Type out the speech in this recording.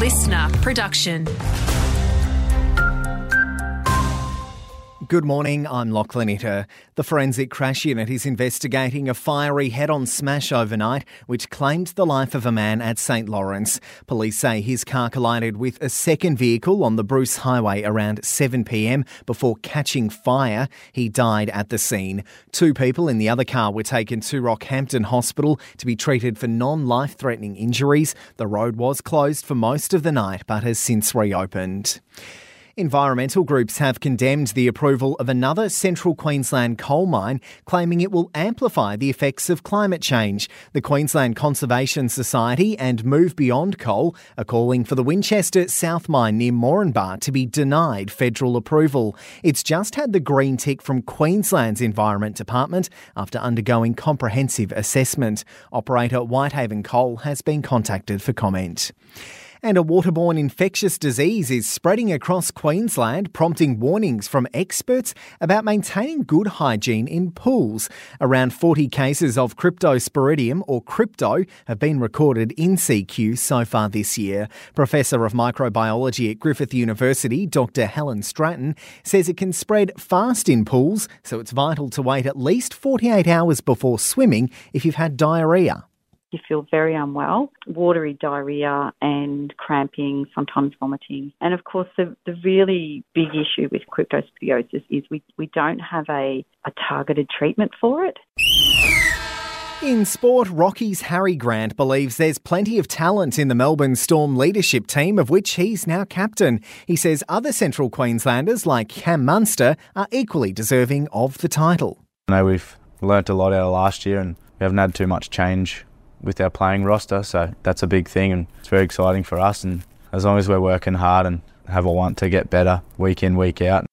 listener production. Good morning, I'm Lachlan Itter. The Forensic Crash Unit is investigating a fiery head on smash overnight which claimed the life of a man at St Lawrence. Police say his car collided with a second vehicle on the Bruce Highway around 7pm before catching fire. He died at the scene. Two people in the other car were taken to Rockhampton Hospital to be treated for non life threatening injuries. The road was closed for most of the night but has since reopened. Environmental groups have condemned the approval of another central Queensland coal mine, claiming it will amplify the effects of climate change. The Queensland Conservation Society and Move Beyond Coal are calling for the Winchester South Mine near Moranbah to be denied federal approval. It's just had the green tick from Queensland's Environment Department after undergoing comprehensive assessment. Operator Whitehaven Coal has been contacted for comment. And a waterborne infectious disease is spreading across Queensland, prompting warnings from experts about maintaining good hygiene in pools. Around 40 cases of cryptosporidium or crypto have been recorded in CQ so far this year. Professor of microbiology at Griffith University, Dr. Helen Stratton, says it can spread fast in pools, so it's vital to wait at least 48 hours before swimming if you've had diarrhea you feel very unwell, watery diarrhea and cramping, sometimes vomiting. And of course, the, the really big issue with cryptosporidiosis is we, we don't have a, a targeted treatment for it. In sport, Rocky's Harry Grant believes there's plenty of talent in the Melbourne Storm leadership team, of which he's now captain. He says other Central Queenslanders like Cam Munster are equally deserving of the title. I know we've learnt a lot out of last year and we haven't had too much change with our playing roster. So that's a big thing and it's very exciting for us. And as long as we're working hard and have a want to get better week in, week out,